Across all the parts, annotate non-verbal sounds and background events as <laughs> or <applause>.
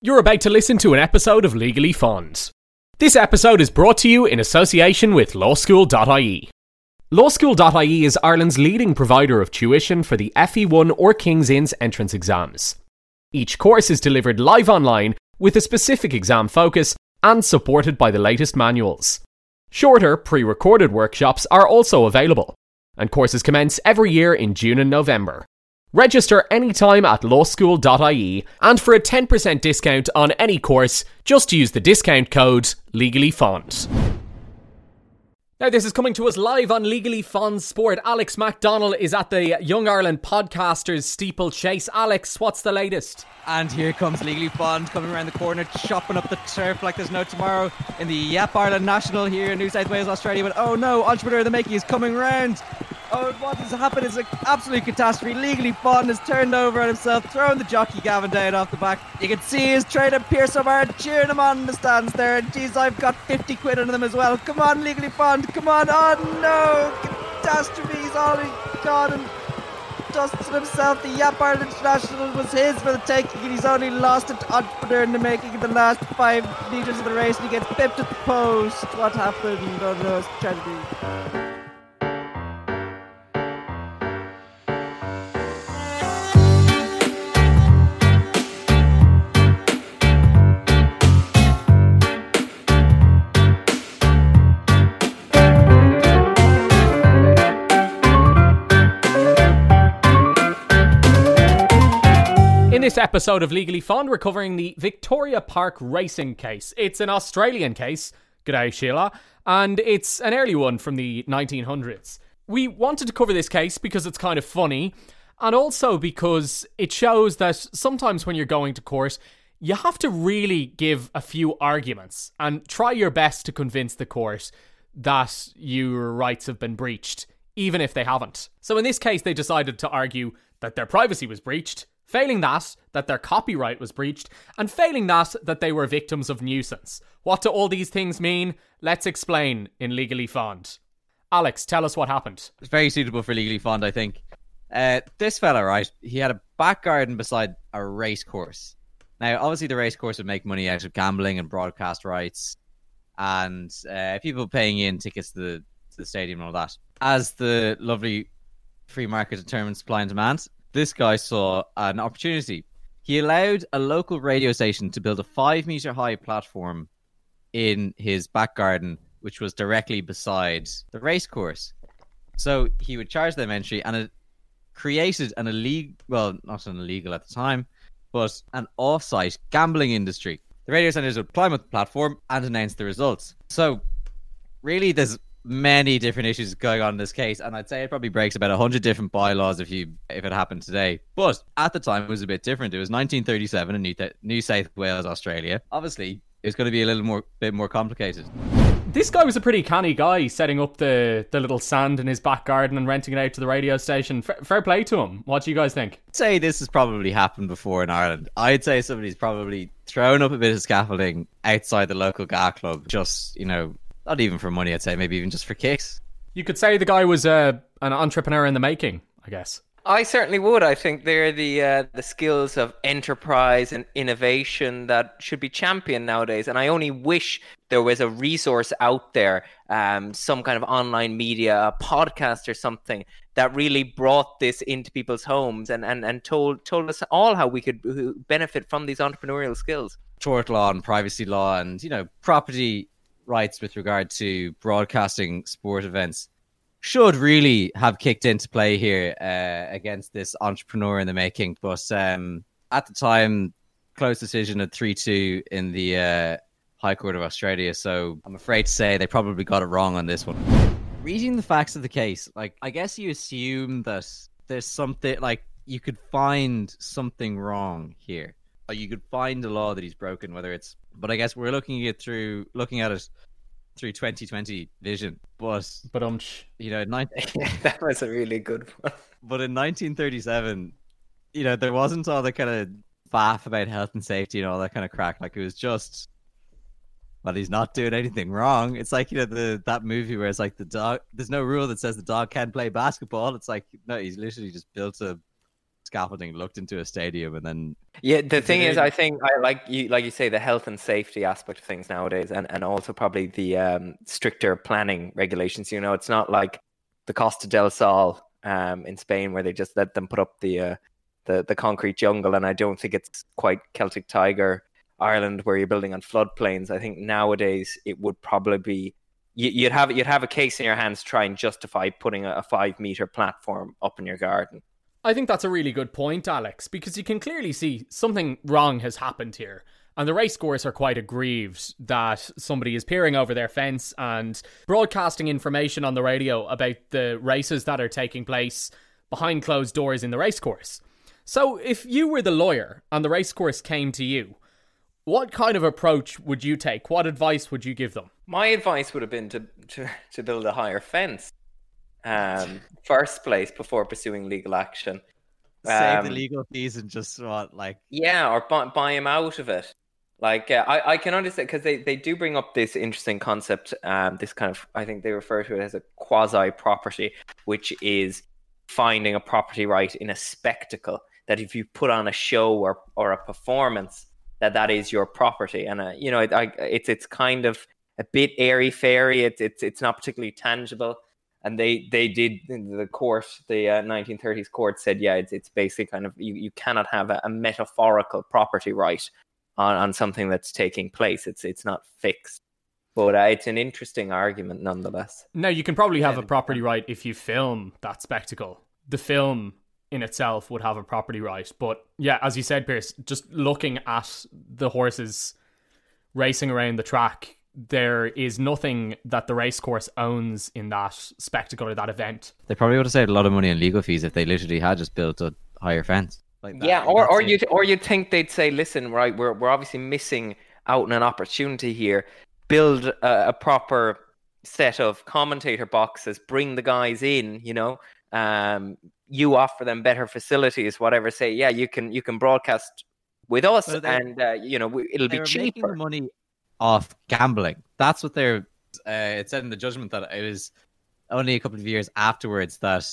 You're about to listen to an episode of Legally Fond. This episode is brought to you in association with lawschool.ie. Lawschool.ie is Ireland's leading provider of tuition for the FE1 or King's Inns entrance exams. Each course is delivered live online with a specific exam focus and supported by the latest manuals. Shorter, pre recorded workshops are also available, and courses commence every year in June and November. Register anytime at lawschool.ie and for a 10% discount on any course, just use the discount code LegallyFond. Now, this is coming to us live on Legally Fond Sport. Alex MacDonald is at the Young Ireland Podcasters Steeplechase. Alex, what's the latest? And here comes Legally Fond coming around the corner, chopping up the turf like there's no tomorrow in the Yap Ireland National here in New South Wales, Australia. But oh no, Entrepreneur of the Making is coming round. Oh, what has happened is an absolute catastrophe. Legally Fond has turned over on himself, thrown the jockey Gavin down off the back. You can see his trainer Pierce O'Mara cheering him on in the stands there. And geez, I've got 50 quid on them as well. Come on, Legally Fond, come on. Oh no, catastrophe. He's all gone and dusted himself. The Yap Ireland International was his for the taking, and he's only lost it to Entrepreneur in the making in the last five metres of the race, and he gets pipped at the post. What happened? Oh no, it's tragedy. This episode of Legally Fond, we're covering the Victoria Park racing case. It's an Australian case, g'day Sheila, and it's an early one from the 1900s. We wanted to cover this case because it's kind of funny, and also because it shows that sometimes when you're going to court, you have to really give a few arguments and try your best to convince the court that your rights have been breached, even if they haven't. So in this case, they decided to argue that their privacy was breached, Failing that, that their copyright was breached, and failing that, that they were victims of nuisance. What do all these things mean? Let's explain in Legally Fond. Alex, tell us what happened. It's very suitable for Legally Fond, I think. Uh, this fella, right, he had a back garden beside a race course. Now, obviously, the race course would make money out of gambling and broadcast rights and uh, people paying in tickets to the, to the stadium and all that. As the lovely free market determines supply and demand, this guy saw an opportunity. He allowed a local radio station to build a five meter high platform in his back garden, which was directly beside the race course. So he would charge them entry, and it created an illegal, well, not an illegal at the time, but an off-site gambling industry. The radio centers would climb up the platform and announce the results. So, really, there's many different issues going on in this case, and I'd say it probably breaks about hundred different bylaws if you if it happened today. But at the time, it was a bit different. It was 1937 in New, Th- New South Wales, Australia. Obviously, it's going to be a little more bit more complicated. This guy was a pretty canny guy, setting up the the little sand in his back garden and renting it out to the radio station. F- fair play to him. What do you guys think? I'd say this has probably happened before in Ireland. I'd say somebody's probably thrown up a bit of scaffolding outside the local GAA club, just you know not even for money, I'd say, maybe even just for kicks. You could say the guy was uh, an entrepreneur in the making, I guess. I certainly would. I think they're the uh, the skills of enterprise and innovation that should be championed nowadays. And I only wish there was a resource out there, um, some kind of online media, a podcast or something that really brought this into people's homes and, and, and told told us all how we could benefit from these entrepreneurial skills. Tort law and privacy law and you know property rights with regard to broadcasting sport events should really have kicked into play here uh, against this entrepreneur in the making. But um, at the time, close decision at 3 2 in the uh, High Court of Australia. So I'm afraid to say they probably got it wrong on this one. Reading the facts of the case, like, I guess you assume that there's something, like, you could find something wrong here. You could find a law that he's broken, whether it's but I guess we're looking at it through looking at it through 2020 vision. But but um, you know, 19... <laughs> that was a really good one. But in 1937, you know, there wasn't all the kind of faff about health and safety and all that kind of crack. Like it was just, but he's not doing anything wrong. It's like you know the that movie where it's like the dog. There's no rule that says the dog can't play basketball. It's like no, he's literally just built a scaffolding looked into a stadium and then yeah the thing is i think i like you like you say the health and safety aspect of things nowadays and, and also probably the um, stricter planning regulations you know it's not like the costa del sol um, in spain where they just let them put up the uh, the, the concrete jungle and i don't think it's quite celtic tiger ireland where you're building on floodplains. I think nowadays it would probably be you'd have you'd have a case in your hands to try and justify putting a five meter platform up in your garden I think that's a really good point, Alex, because you can clearly see something wrong has happened here. And the racecourse are quite aggrieved that somebody is peering over their fence and broadcasting information on the radio about the races that are taking place behind closed doors in the racecourse. So, if you were the lawyer and the racecourse came to you, what kind of approach would you take? What advice would you give them? My advice would have been to, to, to build a higher fence um, first place before pursuing legal action. Save um, the legal fees and just what like yeah, or buy, buy him out of it. Like uh, I, I can understand because they, they do bring up this interesting concept. Um, this kind of I think they refer to it as a quasi property, which is finding a property right in a spectacle. That if you put on a show or or a performance, that that is your property. And uh, you know, it, I, it's it's kind of a bit airy fairy. It's it's it's not particularly tangible and they they did the court the uh, 1930s court said yeah it's it's basically kind of you, you cannot have a, a metaphorical property right on, on something that's taking place. It's it's not fixed. But uh, it's an interesting argument nonetheless. Now you can probably have a property right if you film that spectacle. The film in itself would have a property right. But yeah as you said pierce just looking at the horses racing around the track there is nothing that the racecourse owns in that spectacle or that event. They probably would have saved a lot of money in legal fees if they literally had just built a higher fence. Like that. Yeah, or, or you or you think they'd say, listen, right, we're we're obviously missing out on an opportunity here. Build a, a proper set of commentator boxes, bring the guys in, you know, um, you offer them better facilities, whatever. Say, yeah, you can you can broadcast with us, well, and uh, you know it'll be cheaper. money off gambling. That's what they're. Uh, it said in the judgment that it was only a couple of years afterwards that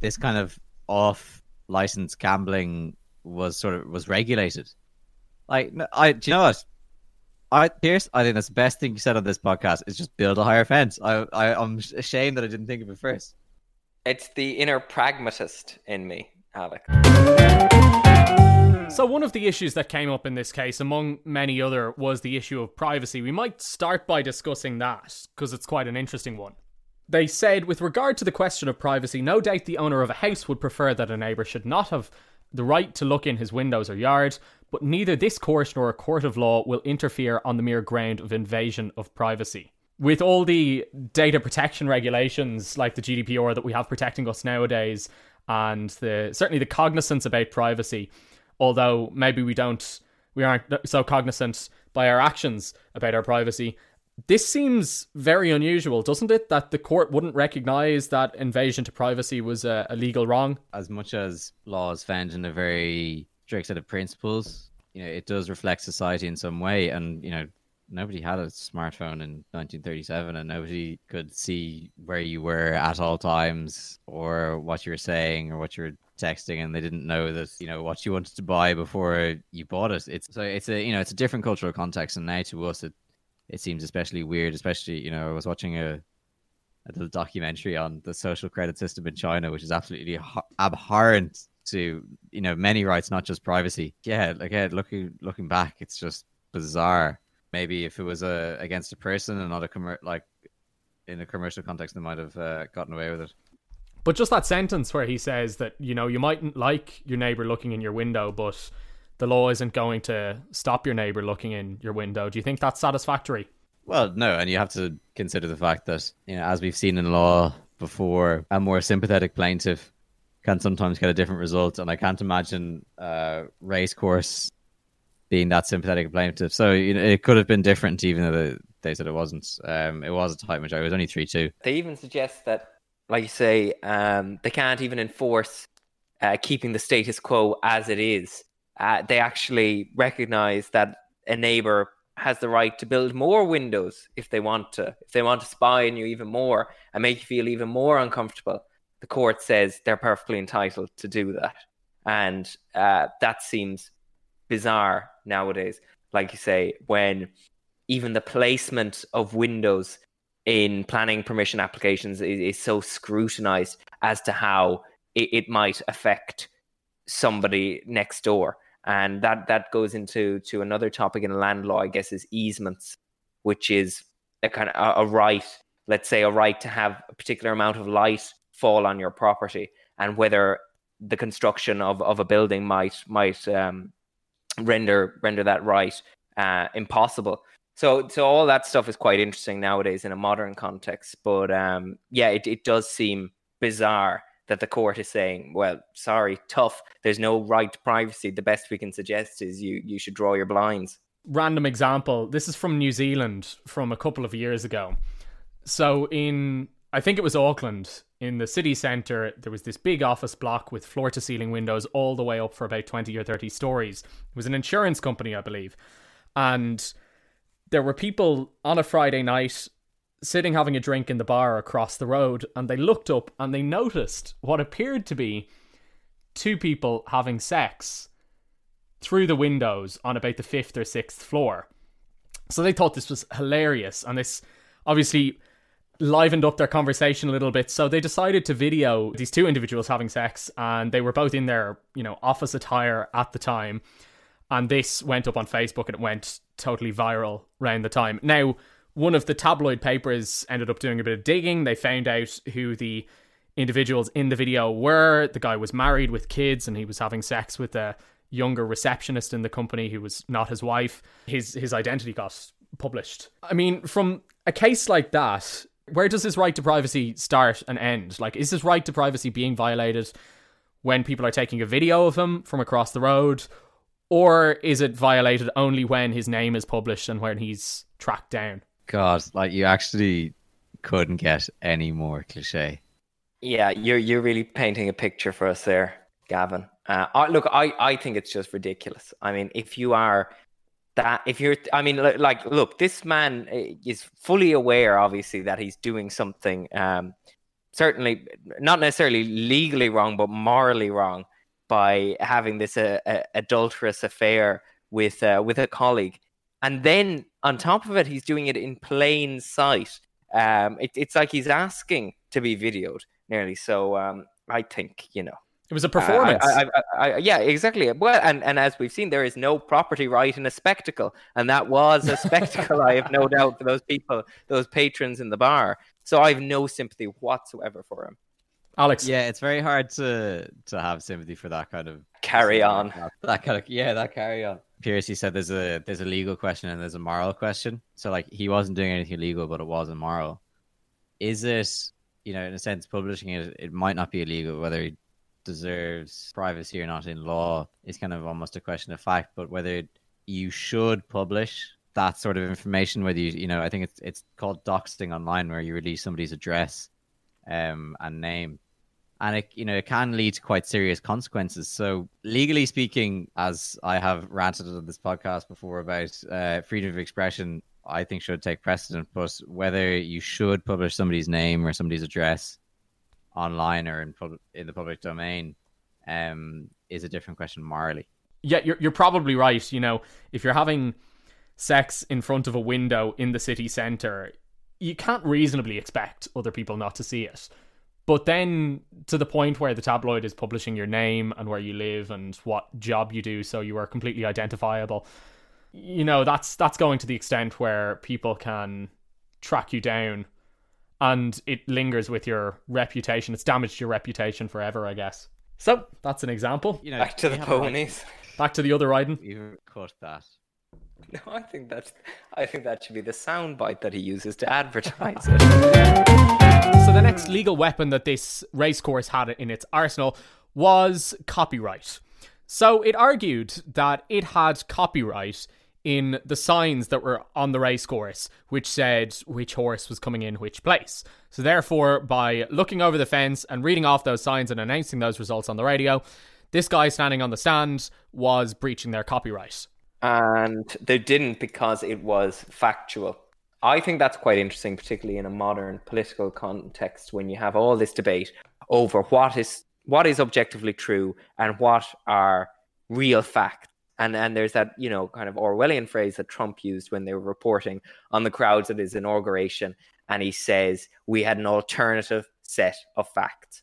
this kind of off license gambling was sort of was regulated. Like, I do you know what? I Pierce, I think that's the best thing you said on this podcast is just build a higher fence. I, I I'm ashamed that I didn't think of it first. It's the inner pragmatist in me, Alex. So, one of the issues that came up in this case, among many other, was the issue of privacy. We might start by discussing that, because it's quite an interesting one. They said, with regard to the question of privacy, no doubt the owner of a house would prefer that a neighbour should not have the right to look in his windows or yard, but neither this court nor a court of law will interfere on the mere ground of invasion of privacy. With all the data protection regulations like the GDPR that we have protecting us nowadays, and the certainly the cognizance about privacy, although maybe we don't we aren't so cognizant by our actions about our privacy. This seems very unusual, doesn't it? That the court wouldn't recognize that invasion to privacy was a, a legal wrong. As much as laws found in a very strict set of principles, you know, it does reflect society in some way. And, you know, nobody had a smartphone in 1937 and nobody could see where you were at all times or what you were saying or what you were texting and they didn't know that you know what you wanted to buy before you bought it. It's so it's a you know it's a different cultural context and now to us it it seems especially weird especially you know i was watching a a little documentary on the social credit system in china which is absolutely abhorrent to you know many rights not just privacy. Yeah again looking looking back it's just bizarre maybe if it was a uh, against a person and not a commer- like in a commercial context they might have uh, gotten away with it but just that sentence where he says that, you know, you mightn't like your neighbor looking in your window, but the law isn't going to stop your neighbor looking in your window. Do you think that's satisfactory? Well, no, and you have to consider the fact that, you know, as we've seen in law before, a more sympathetic plaintiff can sometimes get a different result. And I can't imagine uh, racecourse being that sympathetic plaintiff. So you know, it could have been different, even though they said it wasn't. Um, it was a tight majority. It was only three two. They even suggest that like you say, um, they can't even enforce uh, keeping the status quo as it is. Uh, they actually recognize that a neighbor has the right to build more windows if they want to. If they want to spy on you even more and make you feel even more uncomfortable, the court says they're perfectly entitled to do that. and uh, that seems bizarre nowadays. Like you say, when even the placement of windows in planning permission applications is, is so scrutinized as to how it, it, might affect somebody next door. And that, that goes into to another topic in land law, I guess, is easements, which is a kind of a, a right, let's say a right to have a particular amount of light fall on your property and whether the construction of, of a building might might um, render render that right uh, impossible. So so all that stuff is quite interesting nowadays in a modern context. But um, yeah, it, it does seem bizarre that the court is saying, well, sorry, tough. There's no right to privacy. The best we can suggest is you you should draw your blinds. Random example. This is from New Zealand from a couple of years ago. So in I think it was Auckland in the city centre, there was this big office block with floor to ceiling windows all the way up for about 20 or 30 stories. It was an insurance company, I believe. And there were people on a Friday night sitting having a drink in the bar across the road, and they looked up and they noticed what appeared to be two people having sex through the windows on about the fifth or sixth floor. So they thought this was hilarious, and this obviously livened up their conversation a little bit. So they decided to video these two individuals having sex, and they were both in their, you know, office attire at the time. And this went up on Facebook and it went totally viral around the time. Now, one of the tabloid papers ended up doing a bit of digging. They found out who the individuals in the video were. The guy was married with kids and he was having sex with a younger receptionist in the company who was not his wife. His his identity got published. I mean, from a case like that, where does his right to privacy start and end? Like, is his right to privacy being violated when people are taking a video of him from across the road? Or is it violated only when his name is published and when he's tracked down? God, like you actually couldn't get any more cliche. Yeah, you're you're really painting a picture for us there, Gavin. Uh, I, look, I, I think it's just ridiculous. I mean, if you are that if you're i mean like look this man eh, is fully aware obviously that he's doing something um certainly not necessarily legally wrong but morally wrong by having this uh, adulterous affair with uh, with a colleague. And then on top of it he's doing it in plain sight. Um it, it's like he's asking to be videoed nearly. So um i think you know it was a uh, performance. I, I, I, yeah, exactly. Well, and, and as we've seen, there is no property right in a spectacle, and that was a spectacle. I have no <laughs> doubt for those people, those patrons in the bar. So I have no sympathy whatsoever for him. Alex, yeah, it's very hard to to have sympathy for that kind of carry on. That kind of yeah, that carry on. Piercy said there's a there's a legal question and there's a moral question. So like he wasn't doing anything illegal, but it was immoral. Is it you know in a sense publishing it? It might not be illegal whether he deserves privacy or not in law is kind of almost a question of fact. But whether you should publish that sort of information, whether you, you know, I think it's it's called doxing online, where you release somebody's address um, and name, and it you know it can lead to quite serious consequences. So legally speaking, as I have ranted on this podcast before about uh, freedom of expression, I think should take precedent. But whether you should publish somebody's name or somebody's address online or in pub- in the public domain um, is a different question morally. Yeah, you're you're probably right. You know, if you're having sex in front of a window in the city center, you can't reasonably expect other people not to see it. But then to the point where the tabloid is publishing your name and where you live and what job you do so you are completely identifiable. You know, that's that's going to the extent where people can track you down and it lingers with your reputation. It's damaged your reputation forever, I guess. So that's an example. You know, back to the ponies. Back to the other riding. You cut that. <laughs> No, I think that's. I think that should be the soundbite that he uses to advertise it. So the next legal weapon that this racecourse had in its arsenal was copyright. So it argued that it had copyright in the signs that were on the racecourse, which said which horse was coming in which place. So, therefore, by looking over the fence and reading off those signs and announcing those results on the radio, this guy standing on the stand was breaching their copyright. And they didn't because it was factual. I think that's quite interesting, particularly in a modern political context when you have all this debate over what is what is objectively true and what are real facts. And and there's that you know kind of Orwellian phrase that Trump used when they were reporting on the crowds at his inauguration, and he says we had an alternative set of facts.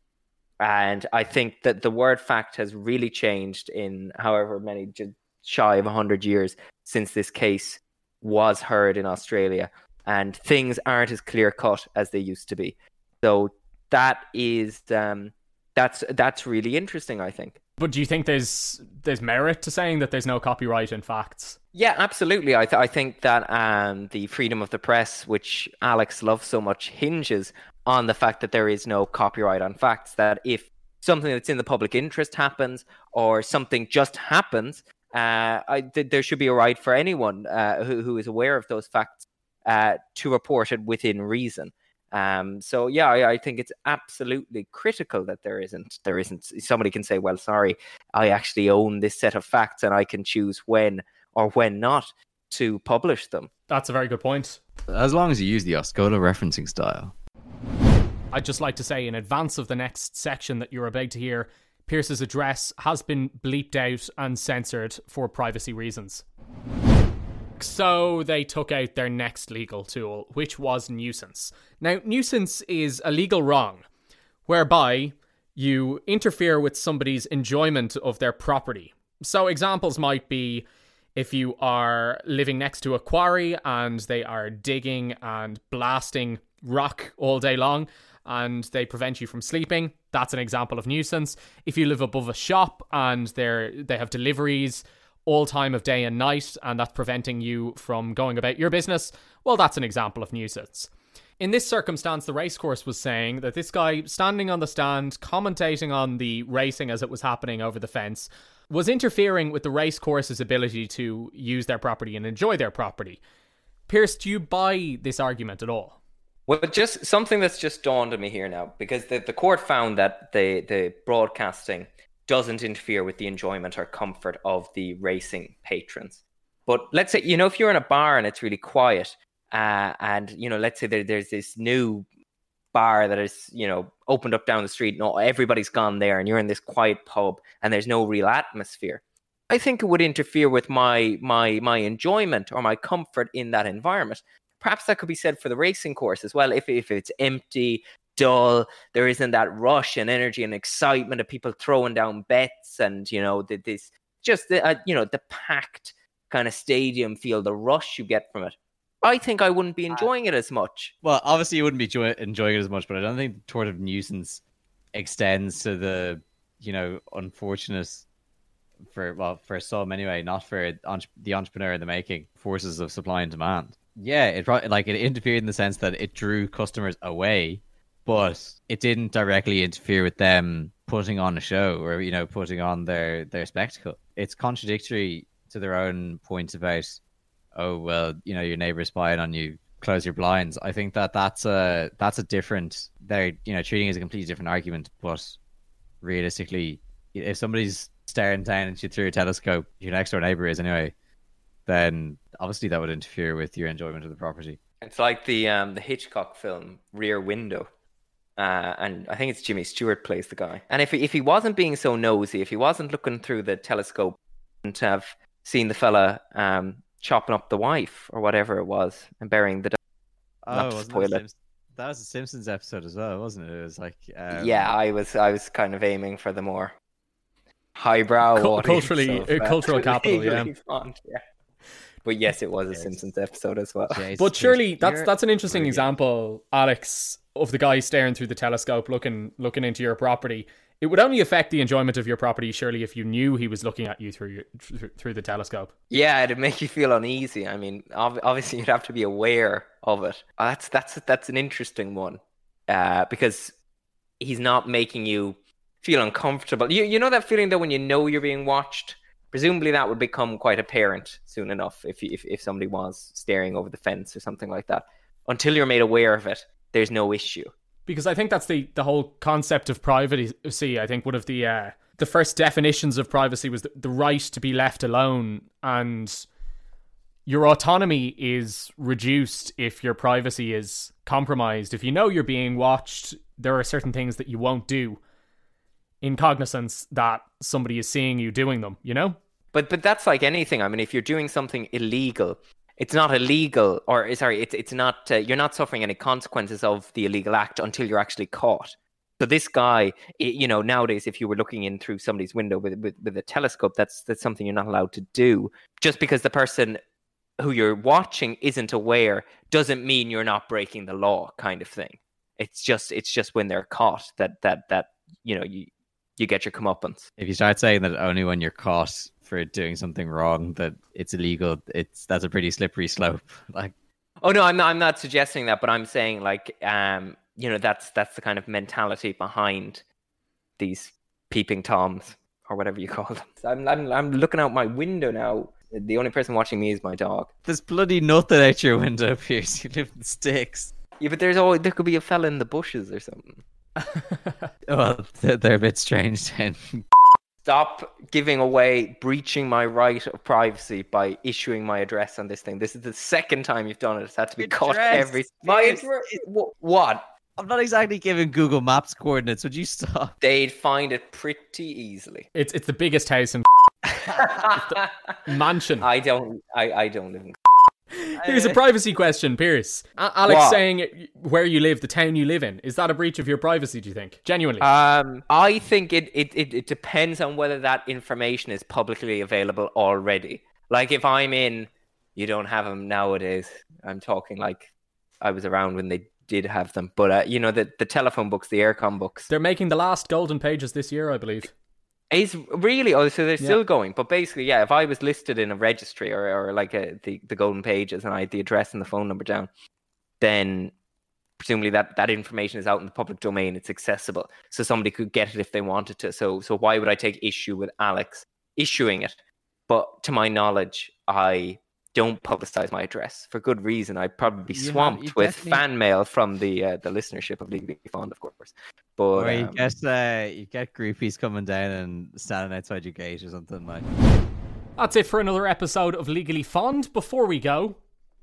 And I think that the word fact has really changed in however many shy of 100 years since this case was heard in Australia. And things aren't as clear cut as they used to be. So that is um, that's that's really interesting, I think. But do you think there's there's merit to saying that there's no copyright in facts? Yeah, absolutely. I th- I think that um, the freedom of the press, which Alex loves so much, hinges on the fact that there is no copyright on facts. That if something that's in the public interest happens, or something just happens, uh, I, th- there should be a right for anyone uh, who, who is aware of those facts uh, to report it within reason. Um, so yeah, I, I, think it's absolutely critical that there isn't there isn't somebody can say, well, sorry, I actually own this set of facts and I can choose when or when not to publish them. That's a very good point. As long as you use the Oscola referencing style. I'd just like to say in advance of the next section that you're about to hear, Pierce's address has been bleeped out and censored for privacy reasons. So they took out their next legal tool, which was nuisance. Now, nuisance is a legal wrong whereby you interfere with somebody's enjoyment of their property. So, examples might be if you are living next to a quarry and they are digging and blasting rock all day long and they prevent you from sleeping, that's an example of nuisance. If you live above a shop and they they have deliveries all time of day and night, and that's preventing you from going about your business, well, that's an example of nuisance. In this circumstance, the racecourse was saying that this guy standing on the stand, commentating on the racing as it was happening over the fence, was interfering with the racecourse's ability to use their property and enjoy their property. Pierce, do you buy this argument at all? Well, just something that's just dawned on me here now, because the, the court found that the, the broadcasting doesn't interfere with the enjoyment or comfort of the racing patrons. But let's say, you know, if you're in a bar and it's really quiet, uh, and, you know, let's say there, there's this new bar that is, you know, opened up down the street, no, everybody's gone there, and you're in this quiet pub and there's no real atmosphere. I think it would interfere with my my my enjoyment or my comfort in that environment. Perhaps that could be said for the racing course as well. If if it's empty, dull. There isn't that rush and energy and excitement of people throwing down bets and you know the, this just the uh, you know the packed kind of stadium feel, the rush you get from it. I think I wouldn't be enjoying it as much. Well, obviously you wouldn't be joy- enjoying it as much, but I don't think the tort of nuisance extends to the you know unfortunate for well for some anyway, not for the entrepreneur in the making forces of supply and demand. Yeah, it like it interfered in the sense that it drew customers away but it didn't directly interfere with them putting on a show or you know putting on their their spectacle. It's contradictory to their own points about oh well you know your neighbor's spying on you close your blinds. I think that that's a that's a different they're you know treating it as a completely different argument, but realistically, if somebody's staring down at you through a telescope, your next door neighbor is anyway, then obviously that would interfere with your enjoyment of the property. It's like the um the Hitchcock film Rear Window. Uh, and I think it's Jimmy Stewart plays the guy. And if he, if he wasn't being so nosy, if he wasn't looking through the telescope and have seen the fella um, chopping up the wife or whatever it was and burying the dog, oh, not spoil it. That was a Simpsons episode as well, wasn't it? It was like um... yeah, I was I was kind of aiming for the more highbrow, culturally of, uh, cultural <laughs> capital, yeah. Font, yeah. But yes, it was a Simpsons episode as well. but surely that's that's an interesting example, Alex, of the guy staring through the telescope, looking looking into your property. It would only affect the enjoyment of your property, surely, if you knew he was looking at you through your, through the telescope. Yeah, it'd make you feel uneasy. I mean, obviously, you'd have to be aware of it. Uh, that's that's that's an interesting one, uh, because he's not making you feel uncomfortable. You you know that feeling that when you know you're being watched, presumably that would become quite apparent soon enough if if if somebody was staring over the fence or something like that. Until you're made aware of it, there's no issue. Because I think that's the the whole concept of privacy. I think one of the uh, the first definitions of privacy was the, the right to be left alone, and your autonomy is reduced if your privacy is compromised. If you know you're being watched, there are certain things that you won't do. In cognizance that somebody is seeing you doing them, you know? But but that's like anything. I mean, if you're doing something illegal, it's not illegal, or sorry, it's it's not. Uh, you're not suffering any consequences of the illegal act until you're actually caught. So this guy, you know, nowadays, if you were looking in through somebody's window with, with with a telescope, that's that's something you're not allowed to do. Just because the person who you're watching isn't aware doesn't mean you're not breaking the law, kind of thing. It's just it's just when they're caught that that that you know you you get your comeuppance. If you start saying that only when you're caught for doing something wrong that it's illegal, it's that's a pretty slippery slope. <laughs> Like, oh no, I'm not. I'm not suggesting that, but I'm saying like um you know that's that's the kind of mentality behind these peeping toms or whatever you call them. I'm, I'm I'm looking out my window now. The only person watching me is my dog. There's bloody nothing out your window, <laughs> Pierce. You live in sticks. Yeah, but there's always there could be a fella in the bushes or something. <laughs> well, they're, they're a bit strange then. Stop giving away, breaching my right of privacy by issuing my address on this thing. This is the second time you've done it. It's had to be Address. caught every. My address. What? I'm not exactly giving Google Maps coordinates. Would you stop? They'd find it pretty easily. It's it's the biggest house in <laughs> <laughs> mansion. I don't. I, I don't live in. <laughs> Here's a privacy question, Pierce. A- Alex What? saying where you live, the town you live in, is that a breach of your privacy? Do you think? Genuinely, Um, I think it, it, it, it depends on whether that information is publicly available already. Like if I'm in, you don't have them nowadays. I'm talking like I was around when they did have them, but uh, you know the the telephone books, the Eircom books. they're making the last golden pages this year, I believe. Is really oh, so they're Yeah. still going. But basically, yeah, if I was listed in a registry or, or like a, the the golden pages and I had the address and the phone number down, then presumably that that information is out in the public domain. It's accessible, so somebody could get it if they wanted to. So so why would I take issue with Alex issuing it? But to my knowledge, I don't publicize my address for good reason. I'd probably be swamped you with definitely- fan mail from the uh, the listenership of Legally Fond, of course. But Or you um, get uh, you get groupies coming down and standing outside your gate or something like. That's it for another episode of Legally Fond. Before we go,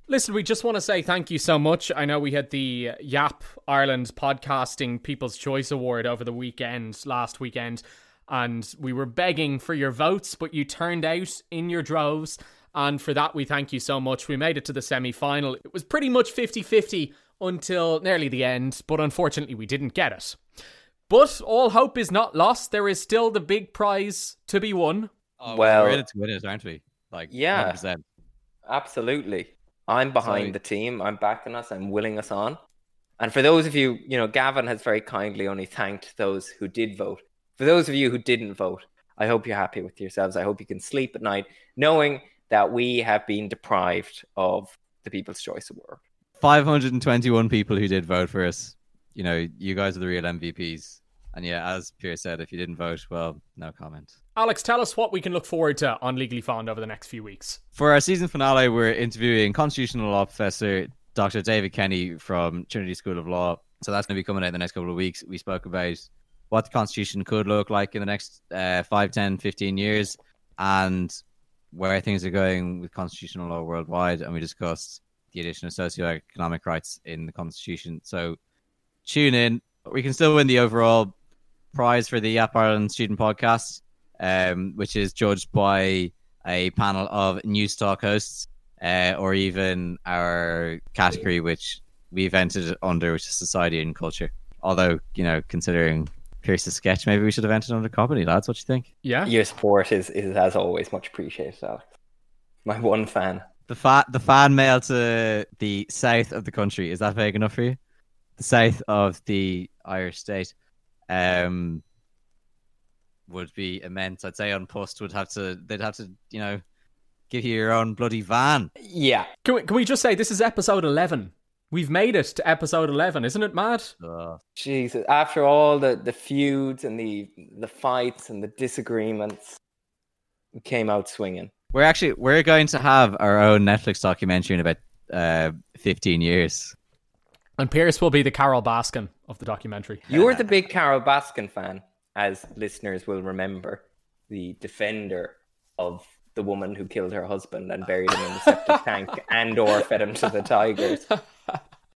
listen, we just want to say thank you so much. I know we had the Yap Ireland Podcasting People's Choice Award over the weekend, last weekend, and we were begging for your votes, but you turned out in your droves. And for that, we thank you so much. We made it to the semi final. It was pretty much 50 50 until nearly the end, but unfortunately, we didn't get it. But all hope is not lost. There is still the big prize to be won. Oh, Well- we're in it to win it, aren't we? Like, Yeah. 100%. Absolutely. I'm behind Sorry. the team. I'm backing us. I'm willing us on. And for those of you, you know, Gavin has very kindly only thanked those who did vote. For those of you who didn't vote, I hope you're happy with yourselves. I hope you can sleep at night knowing that we have been deprived of the People's Choice Award. 521 people who did vote for us. You know, you guys are the real MVPs. And yeah, as Pierce said, if you didn't vote, well, no comment. Alex, tell us what we can look forward to on Legally Fond over the next few weeks. For our season finale, we're interviewing constitutional law professor Dr. David Kenny from Trinity School of Law. So that's going to be coming out in the next couple of weeks. We spoke about what the Constitution could look like in the next uh, 5, 10, 15 years and where things are going with constitutional law worldwide. And we discussed the addition of socioeconomic rights in the Constitution. So tune in. We can still win the overall prize for the Yap Ireland Student Podcast, um, which is judged by a panel of Newstalk hosts, uh, or even our category, which we've entered under, which is society and culture. Although, you know, considering Pierce's sketch, maybe we should have entered under comedy, lads. What do you think? Yeah? Your support is, is as always, much appreciated, Alex. My one fan. The fa- the fan mail to the south of the country is that vague enough for you? The south of the Irish state, um, would be immense. I'd say An Post would have to they'd have to you know give you your own bloody van. Yeah. Can we, can we just say this is episode 11? We've made it to episode 11. Isn't it mad? Ugh. Jesus. After all the, the feuds and the the fights and the disagreements, we came out swinging. We're actually we're going to have our own Netflix documentary in about uh, fifteen years. And Pierce will be the Carole Baskin of the documentary. You're the big Carole Baskin fan, as listeners will remember, the defender of the woman who killed her husband and buried him in the septic tank and or fed him to the tigers. <laughs>